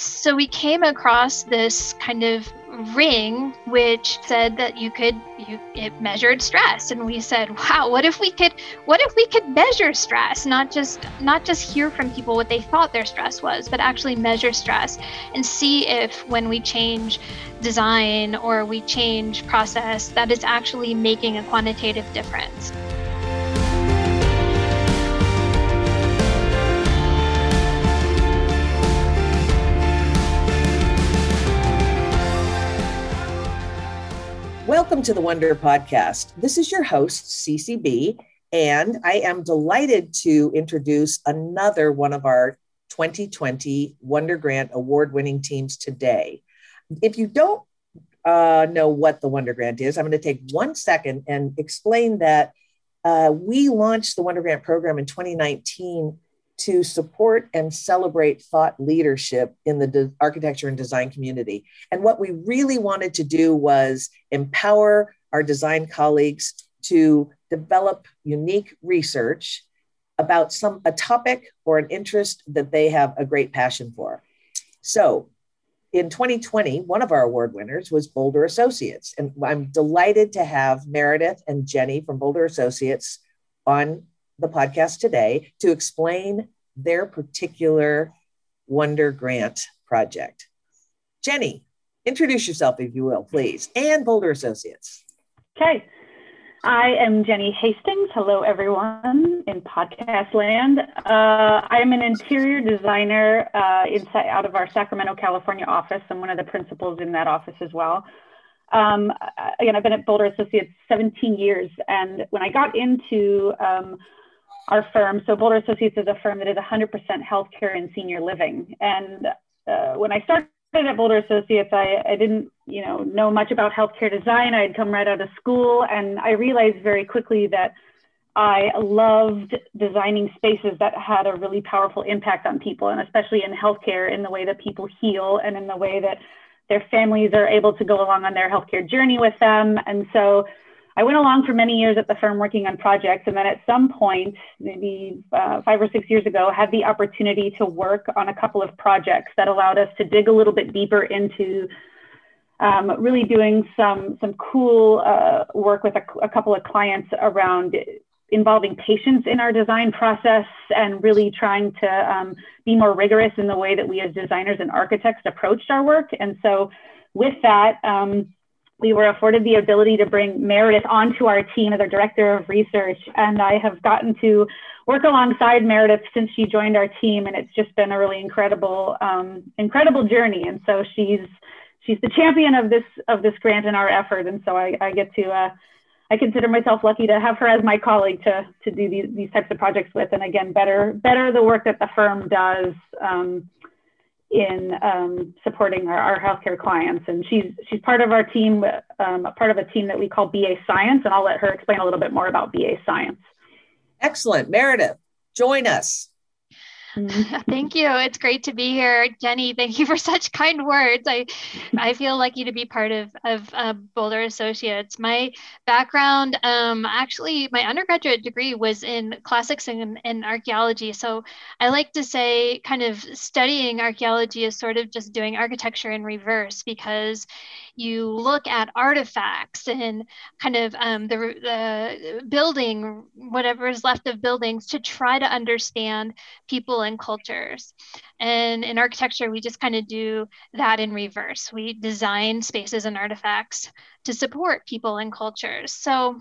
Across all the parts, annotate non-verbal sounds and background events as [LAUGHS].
so we came across this kind of ring which said that you could you it measured stress. And we said wow what if we could what if we could measure stress? Not just not just hear from people what they thought their stress was but actually measure stress and see if when we change design or we change process that is actually making a quantitative difference Welcome to the Wonder Podcast. This is your host, CCB, and I am delighted to introduce another one of our 2020 Wonder Grant award winning teams today. If you don't uh, know what the Wonder Grant is, I'm going to take one second and explain that uh, we launched the Wonder Grant program in 2019 to support and celebrate thought leadership in the de- architecture and design community. And what we really wanted to do was empower our design colleagues to develop unique research about some a topic or an interest that they have a great passion for. So, in 2020, one of our award winners was Boulder Associates, and I'm delighted to have Meredith and Jenny from Boulder Associates on the podcast today to explain their particular Wonder Grant project. Jenny, introduce yourself, if you will, please, and Boulder Associates. Okay. I am Jenny Hastings. Hello, everyone in podcast land. Uh, I am an interior designer uh, inside, out of our Sacramento, California office. I'm one of the principals in that office as well. Um, again, I've been at Boulder Associates 17 years, and when I got into um, our firm. So Boulder Associates is a firm that is 100% healthcare and senior living. And uh, when I started at Boulder Associates, I, I didn't, you know, know much about healthcare design. I had come right out of school, and I realized very quickly that I loved designing spaces that had a really powerful impact on people, and especially in healthcare, in the way that people heal and in the way that their families are able to go along on their healthcare journey with them. And so I went along for many years at the firm working on projects, and then at some point, maybe uh, five or six years ago, had the opportunity to work on a couple of projects that allowed us to dig a little bit deeper into um, really doing some some cool uh, work with a, a couple of clients around involving patients in our design process and really trying to um, be more rigorous in the way that we as designers and architects approached our work. And so, with that. Um, we were afforded the ability to bring Meredith onto our team as our director of research. And I have gotten to work alongside Meredith since she joined our team. And it's just been a really incredible, um, incredible journey. And so she's, she's the champion of this, of this grant and our effort. And so I, I get to, uh, I consider myself lucky to have her as my colleague to, to do these, these types of projects with. And again, better, better the work that the firm does. Um, in um, supporting our, our, healthcare clients. And she's she's part of our team, um, part of a team that we call BA Science, and I'll let her explain a little bit more about BA Science. Excellent, Meredith, join us. Mm-hmm. [LAUGHS] Thank you. It's great to be here, Jenny. Thank you for such kind words. I, I [LAUGHS] feel lucky to be part of of uh, Boulder Associates. My background, um, actually, my undergraduate degree was in classics and, and archaeology. So I like to say, kind of studying archaeology is sort of just doing architecture in reverse because you look at artifacts and kind of um, the, the building, whatever is left of buildings, to try to understand people and cultures. And in architecture, we just kind of do that in reverse. We design spaces and artifacts to support people and cultures. So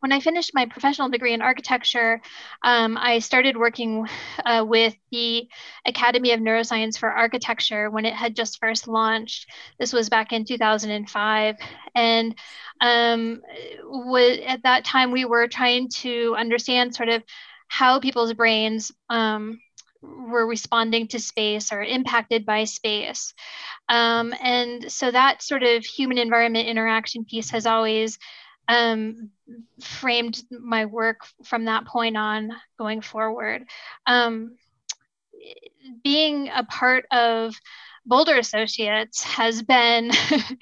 when I finished my professional degree in architecture, um, I started working uh, with the Academy of Neuroscience for Architecture when it had just first launched. This was back in 2005. And um, w- at that time, we were trying to understand sort of how people's brains um, were responding to space or impacted by space. Um, and so that sort of human environment interaction piece has always um, framed my work from that point on going forward. Um, being a part of Boulder Associates has been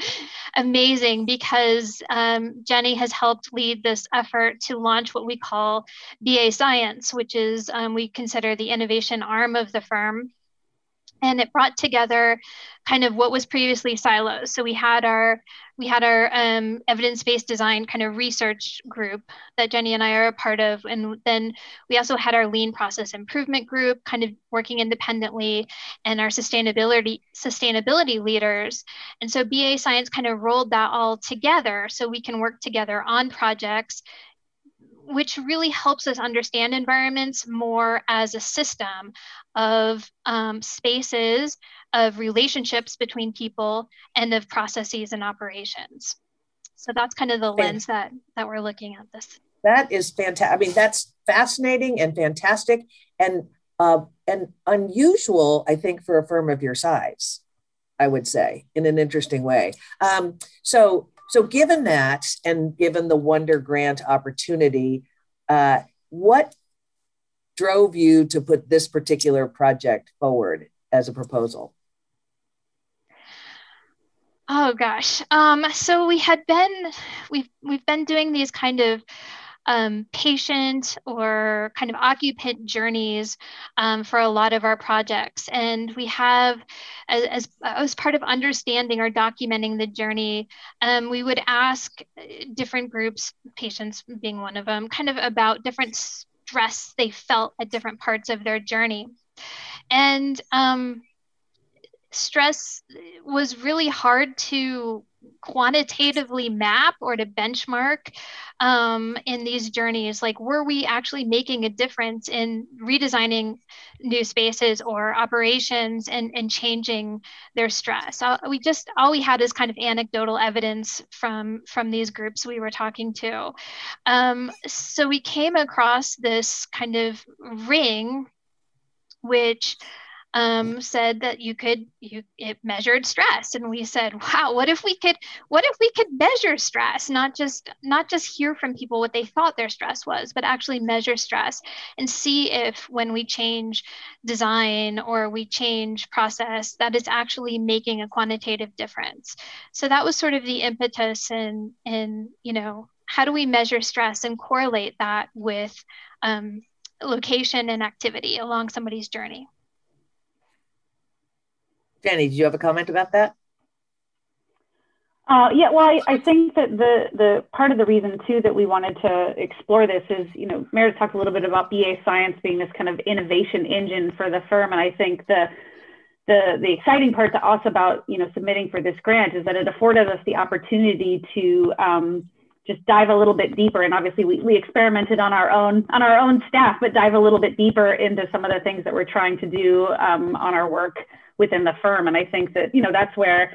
[LAUGHS] amazing because um, Jenny has helped lead this effort to launch what we call BA Science, which is um, we consider the innovation arm of the firm. And it brought together kind of what was previously silos. So we had our we had our um, evidence-based design kind of research group that Jenny and I are a part of, and then we also had our lean process improvement group, kind of working independently, and our sustainability sustainability leaders. And so BA Science kind of rolled that all together so we can work together on projects which really helps us understand environments more as a system of um, spaces, of relationships between people, and of processes and operations. So that's kind of the lens that that we're looking at this. That is fantastic. I mean, that's fascinating and fantastic, and uh, and unusual, I think, for a firm of your size. I would say, in an interesting way. Um, so so, given that, and given the Wonder Grant opportunity, uh, what drove you to put this particular project forward as a proposal? Oh gosh. Um, so we had been we've we've been doing these kind of um, patient or kind of occupant journeys um, for a lot of our projects. And we have, as, as, part of understanding or documenting the journey, um, we would ask different groups, patients being one of them, kind of about different stress they felt at different parts of their journey. And um, stress was really hard to quantitatively map or to benchmark um, in these journeys? Like were we actually making a difference in redesigning new spaces or operations and, and changing their stress? Uh, we just all we had is kind of anecdotal evidence from from these groups we were talking to. Um, so we came across this kind of ring which um, said that you could you it measured stress. And we said wow what if we could what if we could measure stress? Not just not just hear from people what they thought their stress was but actually measure stress and see if when we change design or we change process that is actually making a quantitative difference. So that was sort of the impetus and and you know how do we measure stress and correlate that with um, location and activity along somebody's journey Jenny, did you have a comment about that? Uh, yeah, well, I, I, think that the the part of the reason too that we wanted to explore this is, you know, Meredith talked a little bit about BA Science being this kind of innovation engine for the firm, and I think the the the exciting part to us about you know submitting for this grant is that it afforded us the opportunity to um, just dive a little bit deeper. And obviously, we, we experimented on our own on our own staff, but dive a little bit deeper into some of the things that we're trying to do um, on our work within the firm. And I think that, you know, that's where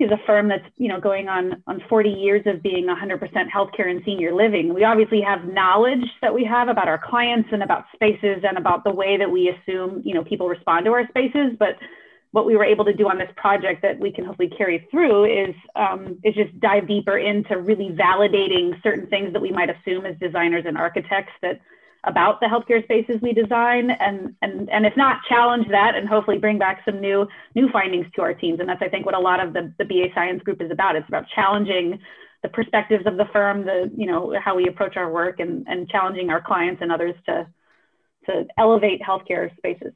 is a firm that's, you know, going on on 40 years of being 100% healthcare and senior living. We obviously have knowledge that we have about our clients and about spaces and about the way that we assume, you know, people respond to our spaces. But what we were able to do on this project that we can hopefully carry through is um, is just dive deeper into really validating certain things that we might assume as designers and architects that about the healthcare spaces we design and and and if not challenge that and hopefully bring back some new new findings to our teams. And that's i think what a lot of the, the ba science group is about. It's about challenging the perspectives of the firm the you know how we approach our work and and challenging our clients and others to to elevate healthcare spaces.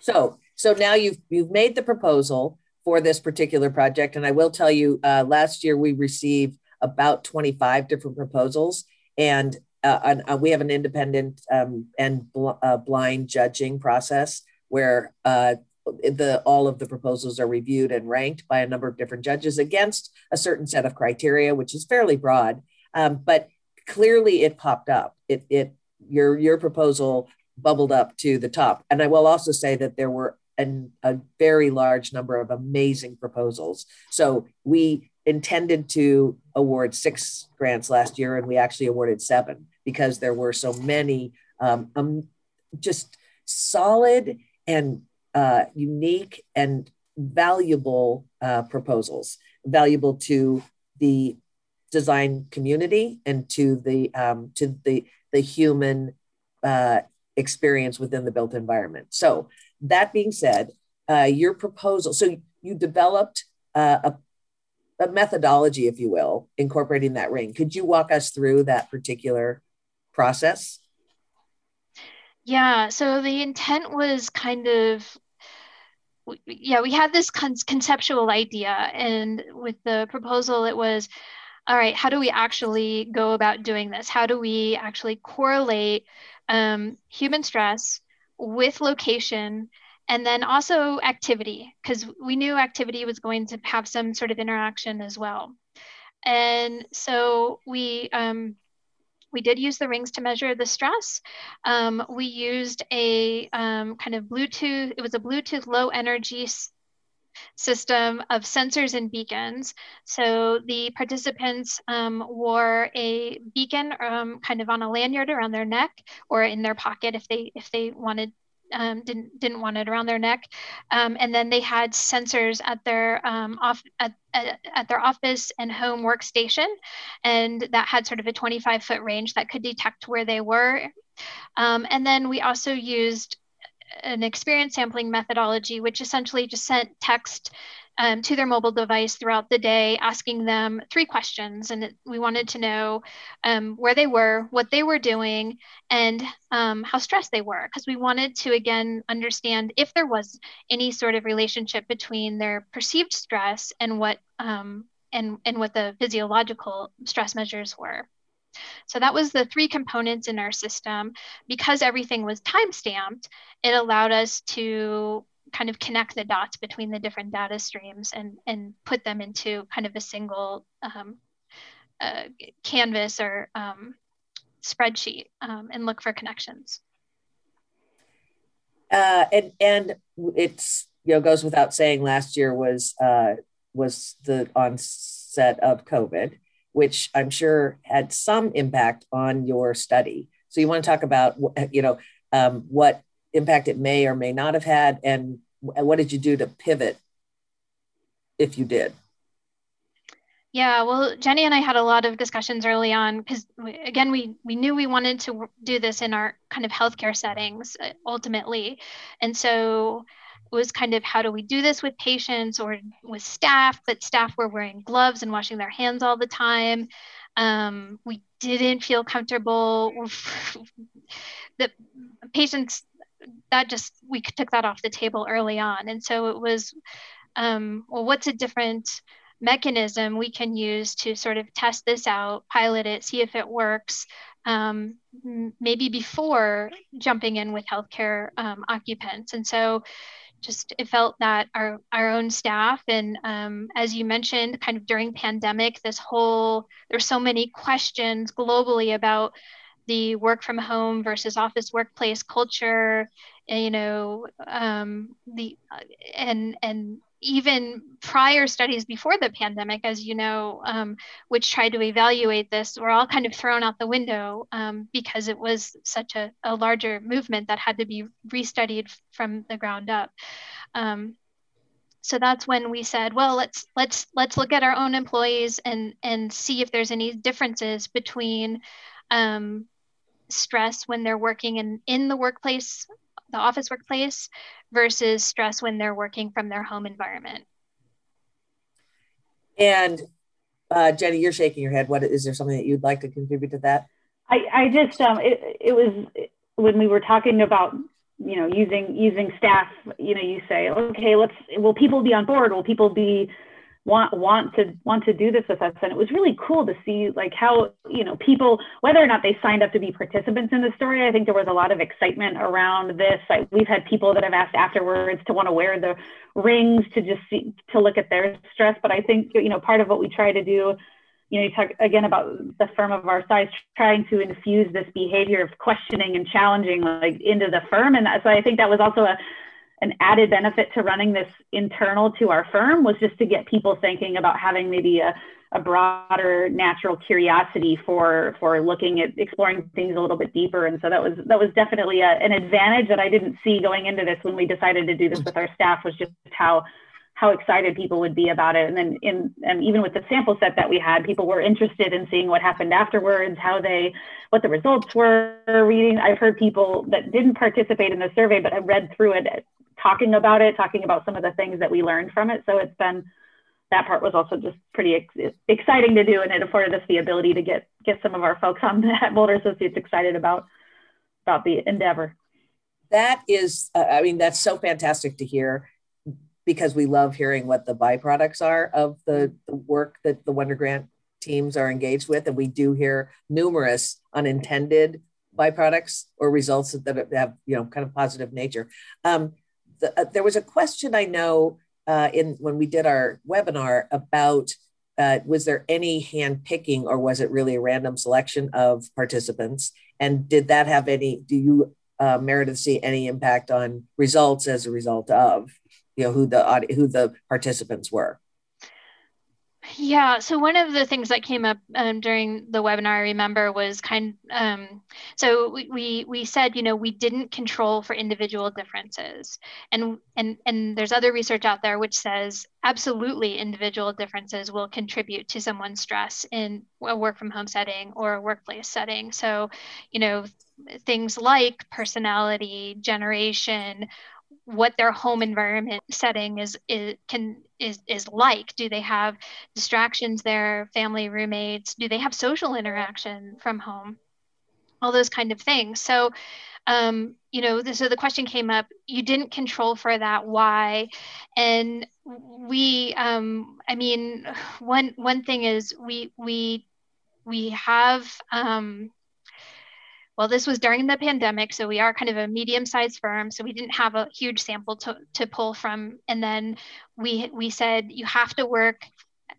So so now you've you've made the proposal for this particular project. And i will tell you uh, last year we received about 25 different proposals. And uh, uh, we have an independent um, and bl- uh, blind judging process where uh, the all of the proposals are reviewed and ranked by a number of different judges against a certain set of criteria, which is fairly broad. Um, but clearly, it popped up. It it your your proposal bubbled up to the top. And I will also say that there were an, a very large number of amazing proposals. So we intended to award six grants last year, and we actually awarded seven because there were so many um, um, just solid and uh, unique and valuable uh, proposals, valuable to the design community and to the um, to the the human uh, experience within the built environment. So that being said, uh, your proposal. So you developed uh, a a methodology, if you will, incorporating that ring. Could you walk us through that particular process? Yeah, so the intent was kind of yeah, we had this con- conceptual idea, and with the proposal, it was, all right, how do we actually go about doing this? How do we actually correlate um, human stress with location and then also activity, because we knew activity was going to have some sort of interaction as well. And so we um, we did use the rings to measure the stress. Um, we used a um, kind of Bluetooth, it was a Bluetooth low energy system of sensors and beacons. So the participants um, wore a beacon um, kind of on a lanyard around their neck or in their pocket if they if they wanted um, didn't didn't want it around their neck, um, and then they had sensors at their um, off at, at, at, their office and home workstation, and that had sort of a 25 foot range that could detect where they were. Um, and then we also used an experience sampling methodology, which essentially just sent text um, to their mobile device throughout the day, asking them three questions. And we wanted to know um, where they were, what they were doing, and um, how stressed they were, because we wanted to, again, understand if there was any sort of relationship between their perceived stress and what, um, and, and what the physiological stress measures were. So that was the three components in our system. Because everything was time stamped, it allowed us to kind of connect the dots between the different data streams and, and put them into kind of a single um, uh, canvas or um, spreadsheet um, and look for connections. Uh, and and it's you know goes without saying last year was uh, was the onset of COVID, which I'm sure had some impact on your study. So you want to talk about you know um, what impact it may or may not have had and what did you do to pivot if you did? Yeah well jenny and i had a lot of discussions early on because again we we knew we wanted to do this in our kind of healthcare settings uh, ultimately. And so it was kind of how do we do this with patients or with staff but staff were wearing gloves and washing their hands all the time. Um, we didn't feel comfortable. [LAUGHS] The patients that just we took that off the table early on. And so it was um, well what's a different mechanism we can use to sort of test this out pilot it see if it works um, maybe before jumping in with healthcare um, occupants? And so just it felt that our, our own staff and um, as you mentioned kind of during pandemic this whole there's so many questions globally about the work from home versus office workplace culture you know um, the and and even prior studies before the pandemic as you know um, which tried to evaluate this were all kind of thrown out the window um, because it was such a, a, larger movement that had to be restudied from the ground up. Um, so that's when we said well let's let's let's look at our own employees and and see if there's any differences between um, stress when they're working in, in the workplace, the office workplace, versus stress when they're working from their home environment. And uh, Jenny, you're shaking your head. What is there something that you'd like to contribute to that? I, I just um, it, it was when we were talking about you know using using staff. You know, you say, okay, let's. Will people be on board? Will people be want want to want to do this with us. And it was really cool to see like how you know people whether or not they signed up to be participants in the story i think there was a lot of excitement around this. I, we've had people that have asked afterwards to want to wear the rings to just see to look at their stress. But i think you know part of what we try to do you know you talk again about the firm of our size trying to infuse this behavior of questioning and challenging like into the firm. And so i think that was also a an added benefit to running this internal to our firm was just to get people thinking about having maybe a, a broader natural curiosity for for looking at exploring things a little bit deeper. And so that was that was definitely a, an advantage that i didn't see going into this when we decided to do this with our staff was just how how excited people would be about it. And then in and even with the sample set that we had people were interested in seeing what happened afterwards how they what the results were. Reading i've heard people that didn't participate in the survey but have read through it talking about it, talking about some of the things that we learned from it. So it's been that part was also just pretty ex- exciting to do, and it afforded us the ability to get get some of our folks on [LAUGHS] that Boulder Associates excited about about the endeavor. That is, uh, I mean, that's so fantastic to hear. because we love hearing what the byproducts are of the, the work that the Wonder Grant teams are engaged with. And we do hear numerous unintended byproducts or results that have, you know, kind of positive nature. Um, the, uh, there was a question I know uh, in when we did our webinar about uh, was there any hand picking or was it really a random selection of participants? And did that have any, do you, uh, Meredith, see any impact on results as a result of, you know, who the, who the participants were? Yeah. So one of the things that came up um, during the webinar, I remember, was kind. Um, so we, we we said, you know, we didn't control for individual differences, and and and there's other research out there which says absolutely individual differences will contribute to someone's stress in a work from home setting or a workplace setting. So, you know, things like personality, generation, what their home environment setting is, is can is is like? Do they have distractions there family roommates? Do they have social interaction from home? All those kind of things. So um, you know so the question came up you didn't control for that why? And we um, i mean [SIGHS] one one thing is we we we have um, well, this was during the pandemic, so we are kind of a medium-sized firm, so we didn't have a huge sample to, to pull from. And then we we said you have to work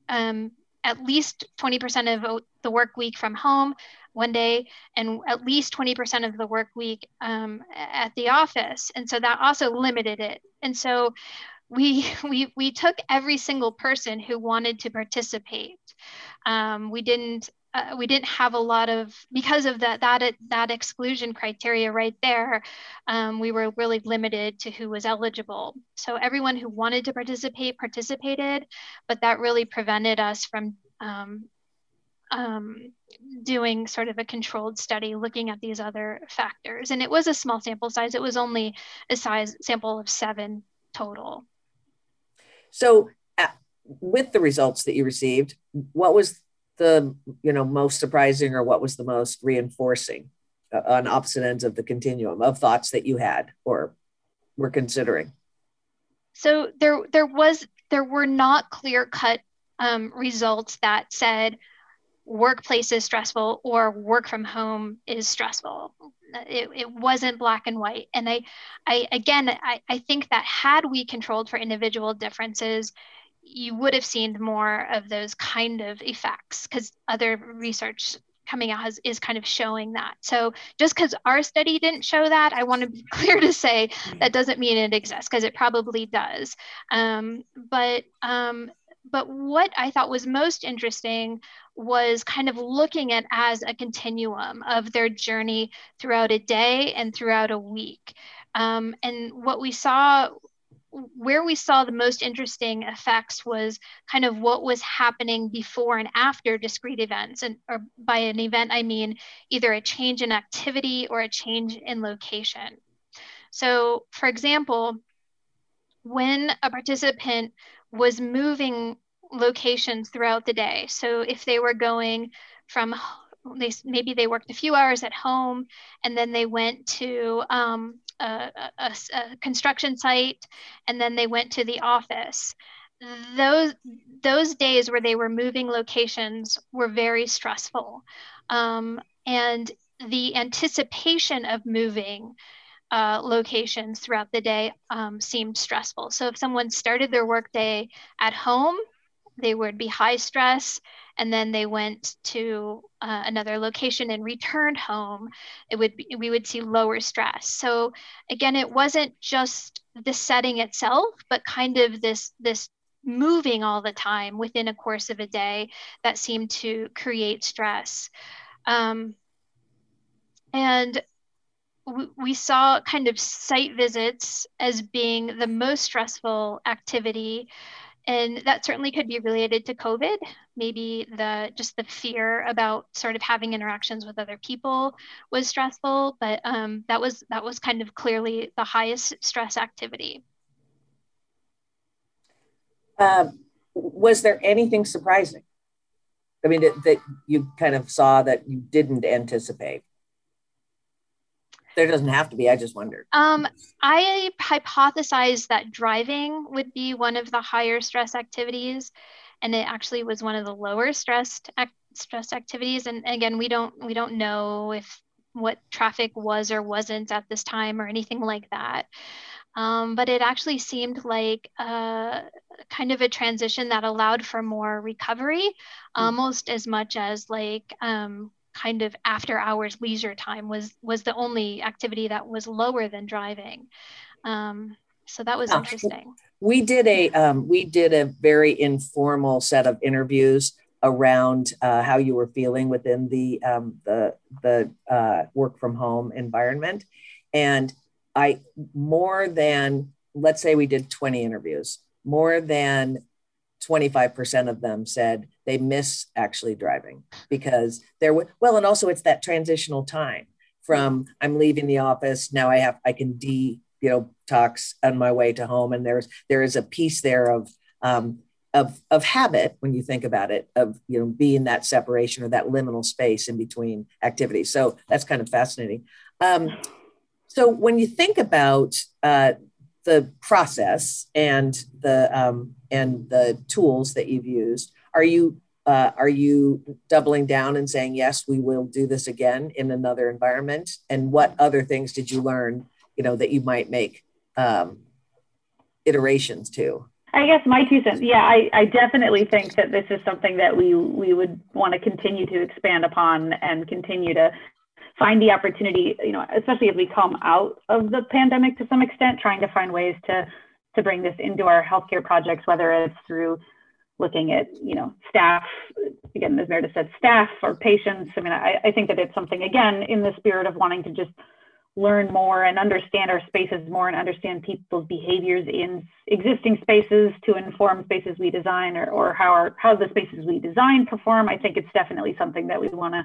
um, at least 20% of the work week from home one day and at least 20% of the work week um, at the office. And so that also limited it. And so we [LAUGHS] we we took every single person who wanted to participate. Um, we didn't uh, we didn't have a lot of because of that that that exclusion criteria right there um, we were really limited to who was eligible. So everyone who wanted to participate participated but that really prevented us from um, um, doing sort of a controlled study looking at these other factors. And it was a small sample size. It was only a size sample of seven total. So uh, with the results that you received what was the you know most surprising or what was the most reinforcing uh, on opposite ends of the continuum of thoughts that you had or were considering? So there there was there were not clear cut um, results that said workplace is stressful or work from home is stressful. It, it wasn't black and white. And i i again I, I think that had we controlled for individual differences you would have seen more of those kind of effects because other research coming out has, is kind of showing that. So just because our study didn't show that, I want to be [LAUGHS] clear to say that doesn't mean it exists because it probably does. Um, but um, but what I thought was most interesting was kind of looking at as a continuum of their journey throughout a day and throughout a week. Um, and what we saw where we saw the most interesting effects was kind of what was happening before and after discrete events. And or by an event, I mean either a change in activity or a change in location. So for example, when a participant was moving locations throughout the day, so if they were going from they maybe they worked a few hours at home and then they went to um, a, a, a construction site and then they went to the office. Those those days where they were moving locations were very stressful. Um, and the anticipation of moving uh, locations throughout the day um, seemed stressful. So if someone started their workday at home they would be high stress and then they went to uh, another location and returned home, it would be, we would see lower stress. So again, it wasn't just the setting itself, but kind of this this moving all the time within a course of a day that seemed to create stress. Um, and we saw kind of site visits as being the most stressful activity and that certainly could be related to covid maybe the just the fear about sort of having interactions with other people was stressful but um, that was that was kind of clearly the highest stress activity. Um, was there anything surprising? I mean that, that you kind of saw that you didn't anticipate There doesn't have to be. I just wondered. Um, I hypothesized that driving would be one of the higher stress activities, and it actually was one of the lower stressed stress activities. And again, we don't we don't know if what traffic was or wasn't at this time or anything like that. Um, but it actually seemed like a, kind of a transition that allowed for more recovery, mm-hmm. almost as much as like um, kind of after hours leisure time was was the only activity that was lower than driving. Um, so that was interesting. We did a um, we did a very informal set of interviews around uh, how you were feeling within the um, the the uh, work from home environment, and I more than let's say we did 20 interviews, more than 25% of them said they miss actually driving because there were well and also it's that transitional time from i'm leaving the office now i have i can de you know talks on my way to home. And there's there is a piece there of um, of of habit when you think about it of you know being that separation or that liminal space in between activities. So that's kind of fascinating. Um, so when you think about uh, the process and the um, and the tools that you've used, are you uh, are you doubling down and saying yes, we will do this again in another environment? And what other things did you learn, you know, that you might make um, iterations to? I guess my two cents. Yeah, I, I definitely think that this is something that we we would want to continue to expand upon and continue to find the opportunity, you know, especially as we come out of the pandemic to some extent, trying to find ways to to bring this into our healthcare projects, whether it's through looking at, you know, staff, again, as Meredith said, staff or patients. I mean, I, I think that it's something, again, in the spirit of wanting to just learn more and understand our spaces more and understand people's behaviors in existing spaces to inform spaces we design or, or how our how the spaces we design perform. I think it's definitely something that we want to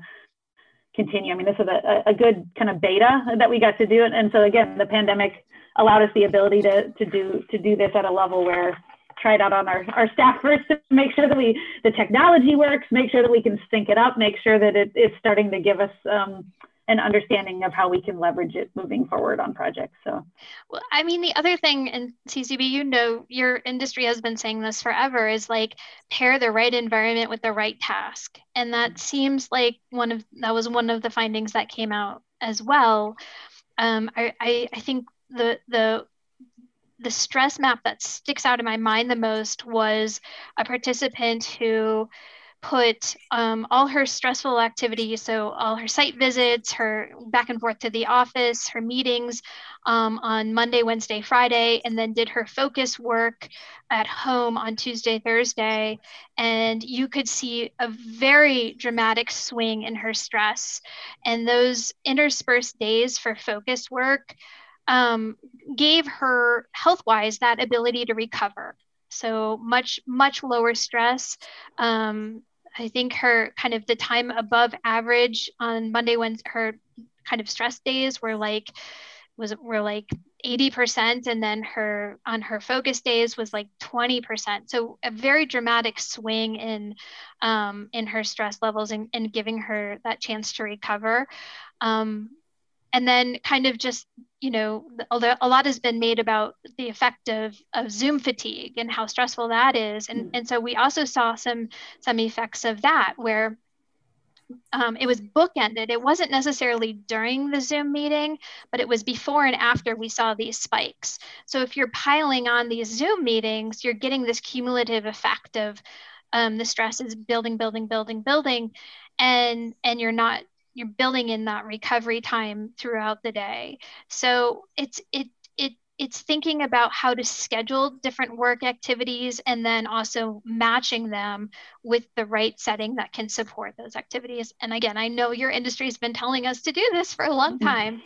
continue. I mean, this is a, a good kind of beta that we got to do. it, And so again, the pandemic allowed us the ability to, to do to do this at a level where try it out on our, our staff [LAUGHS] first to make sure that we the technology works, make sure that we can sync it up, make sure that it, it's starting to give us um, an understanding of how we can leverage it moving forward on projects. So, well, I mean, the other thing in CCB, you know, your industry has been saying this forever is like pair the right environment with the right task. And that seems like one of that was one of the findings that came out as well. Um, I, I, I think the, the, the stress map that sticks out in my mind the most was a participant who put um, all her stressful activities, so all her site visits, her back and forth to the office, her meetings um, on Monday, Wednesday, Friday, and then did her focus work at home on Tuesday, Thursday. And you could see a very dramatic swing in her stress. And those interspersed days for focus work um, gave her health wise that ability to recover so much much lower stress um, I think her kind of the time above average on Monday when her kind of stress days were like was were like 80% and then her on her focus days was like 20% so a very dramatic swing in um, in her stress levels and, and giving her that chance to recover. Um, and then kind of just you know although a lot has been made about the effect of, of zoom fatigue and how stressful that is. And, mm. and so we also saw some some effects of that where um, it was bookended. It wasn't necessarily during the zoom meeting but it was before and after we saw these spikes. So if you're piling on these zoom meetings you're getting this cumulative effect of um, the stress is building building building building and and you're not you're building in that recovery time throughout the day. So it's it it it's thinking about how to schedule different work activities and then also matching them with the right setting that can support those activities. And again i know your industry has been telling us to do this for a long mm-hmm. time.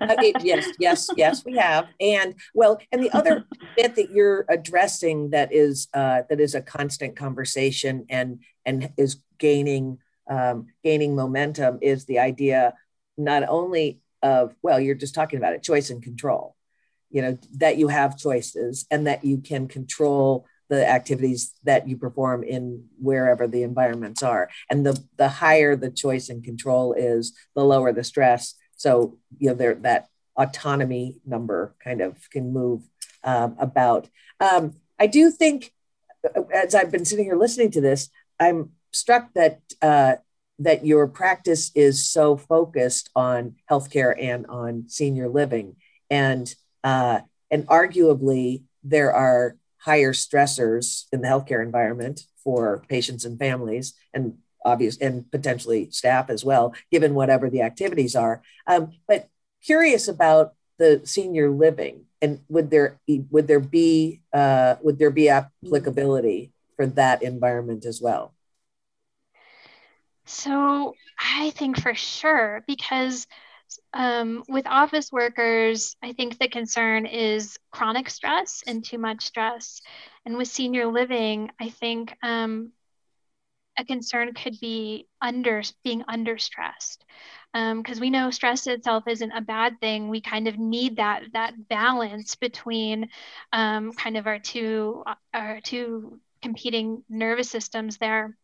Uh, it, yes yes yes we have. And well and the other [LAUGHS] bit that you're addressing that is uh, that is a constant conversation and and is gaining um, gaining momentum is the idea not only of well you're just talking about it choice and control you know that you have choices and that you can control the activities that you perform in wherever the environments are and the the higher the choice and control is the lower the stress So you know, there that autonomy number kind of can move um, about. Um, I do think, as I've been sitting here listening to this, I'm struck that uh, that your practice is so focused on healthcare and on senior living, and uh, and arguably there are higher stressors in the healthcare environment for patients and families, and obvious and potentially staff as well, given whatever the activities are. Um, but curious about the senior living and would there would there be uh, would there be applicability for that environment as well so i think for sure because um, with office workers i think the concern is chronic stress and too much stress and with senior living i think um, a concern could be under being under stressed because um, we know stress itself isn't a bad thing. We kind of need that that balance between um, kind of our two our two competing nervous systems there.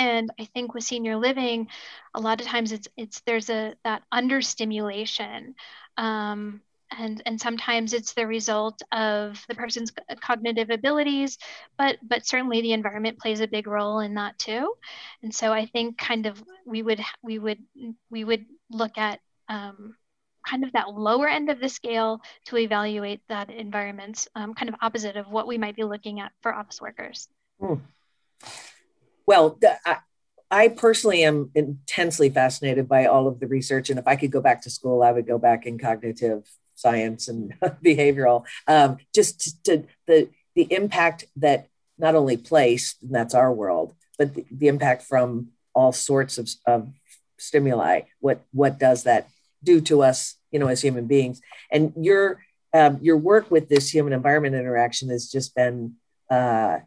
And I think with senior living, a lot of times it's it's there's a that understimulation. Um, and and sometimes it's the result of the person's cognitive abilities but but certainly the environment plays a big role in that too and so i think kind of we would we would we would look at um, kind of that lower end of the scale to evaluate that environment um, kind of opposite of what we might be looking at for office workers hmm. Well I, I personally am intensely fascinated by all of the research and if i could go back to school i would go back in cognitive science and [LAUGHS] behavioral, um, just to, to, the the impact that not only place, and that's our world, but the, the impact from all sorts of, of stimuli. What what does that do to us, you know, as human beings? And your um, your work with this human environment interaction has just been, uh,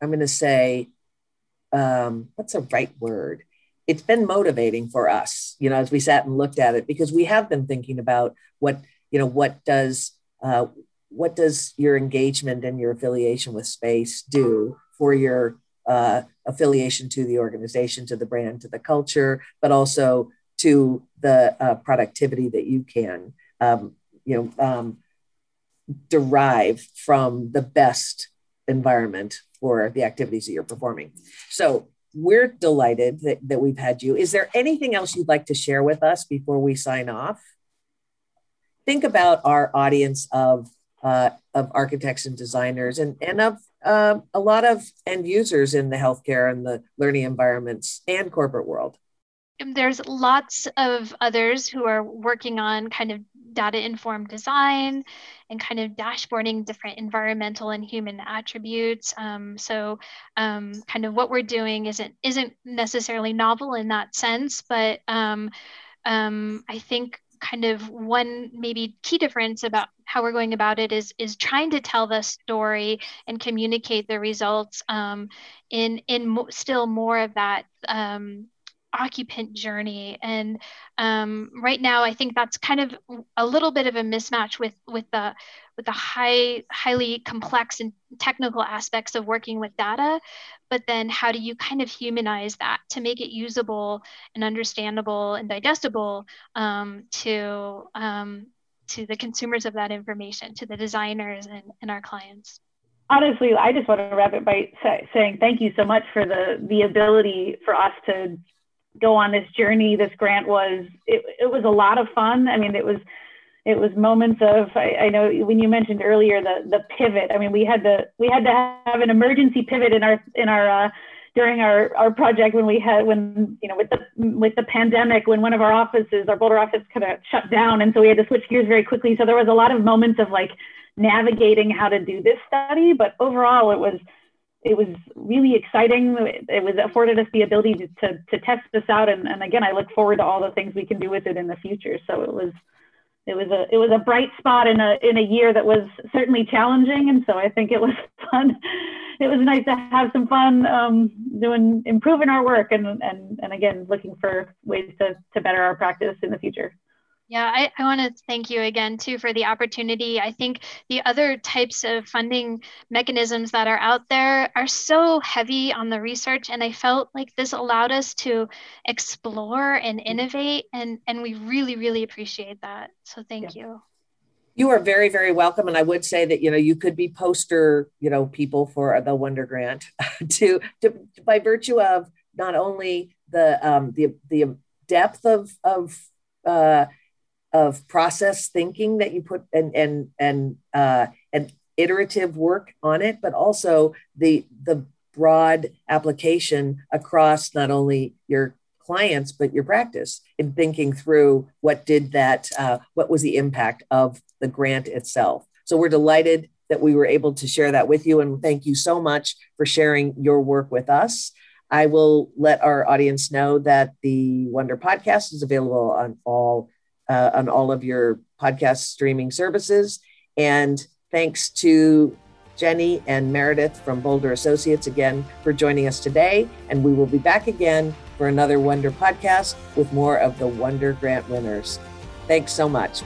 I'm going to say, um, what's the right word? it's been motivating for us, you know, as we sat and looked at it, because we have been thinking about what, you know, what does uh, what does your engagement and your affiliation with space do for your uh, affiliation to the organization, to the brand, to the culture, but also to the uh, productivity that you can, um, you know, um, derive from the best environment for the activities that you're performing. So we're delighted that, that we've had you. Is there anything else you'd like to share with us before we sign off? Think about our audience of, uh, of architects and designers and, and of uh, a lot of end users in the healthcare and the learning environments and corporate world. There's lots of others who are working on kind of data informed design and kind of dashboarding different environmental and human attributes. Um, so um, kind of what we're doing isn't isn't necessarily novel in that sense, but um, um I think kind of one maybe key difference about how we're going about it is is trying to tell the story and communicate the results um, in in mo- still more of that um, occupant journey. And um, right now i think that's kind of a little bit of a mismatch with with the with the high highly complex and technical aspects of working with data. But then how do you kind of humanize that to make it usable and understandable and digestible um, to um, to the consumers of that information to the designers and, and our clients? Honestly, I just want to wrap it by say, saying thank you so much for the the ability for us to go on this journey. This grant was it, it was a lot of fun. I mean, it was it was moments of I, I, know when you mentioned earlier the the pivot. I mean, we had to we had to have an emergency pivot in our in our uh, during our our project when we had when you know with the with the pandemic when one of our offices our Boulder office kind of shut down and so we had to switch gears very quickly. So there was a lot of moments of like navigating how to do this study, but overall it was it was really exciting. It was afforded us the ability to, to, to test this out. And, and again, I look forward to all the things we can do with it in the future. So it was, it was a, it was a bright spot in a, in a year that was certainly challenging. And so I think it was [LAUGHS] fun. It was nice to have some fun um, doing, improving our work and, and, and again, looking for ways to, to better our practice in the future. Yeah, I, I want to thank you again too for the opportunity. I think the other types of funding mechanisms that are out there are so heavy on the research, and I felt like this allowed us to explore and innovate, and and we really really appreciate that. So thank yeah. you. You are very very welcome, and I would say that you know you could be poster you know people for the Wonder Grant [LAUGHS] to, to by virtue of not only the um, the the depth of of uh, of process thinking that you put and and and uh, and iterative work on it, but also the the broad application across not only your clients but your practice in thinking through what did that uh, what was the impact of the grant itself. So we're delighted that we were able to share that with you and thank you so much for sharing your work with us. I will let our audience know that the wonder podcast is available on all uh, on all of your podcast streaming services. And thanks to Jenny and Meredith from Boulder Associates again for joining us today. And we will be back again for another Wonder podcast with more of the Wonder Grant winners. Thanks so much.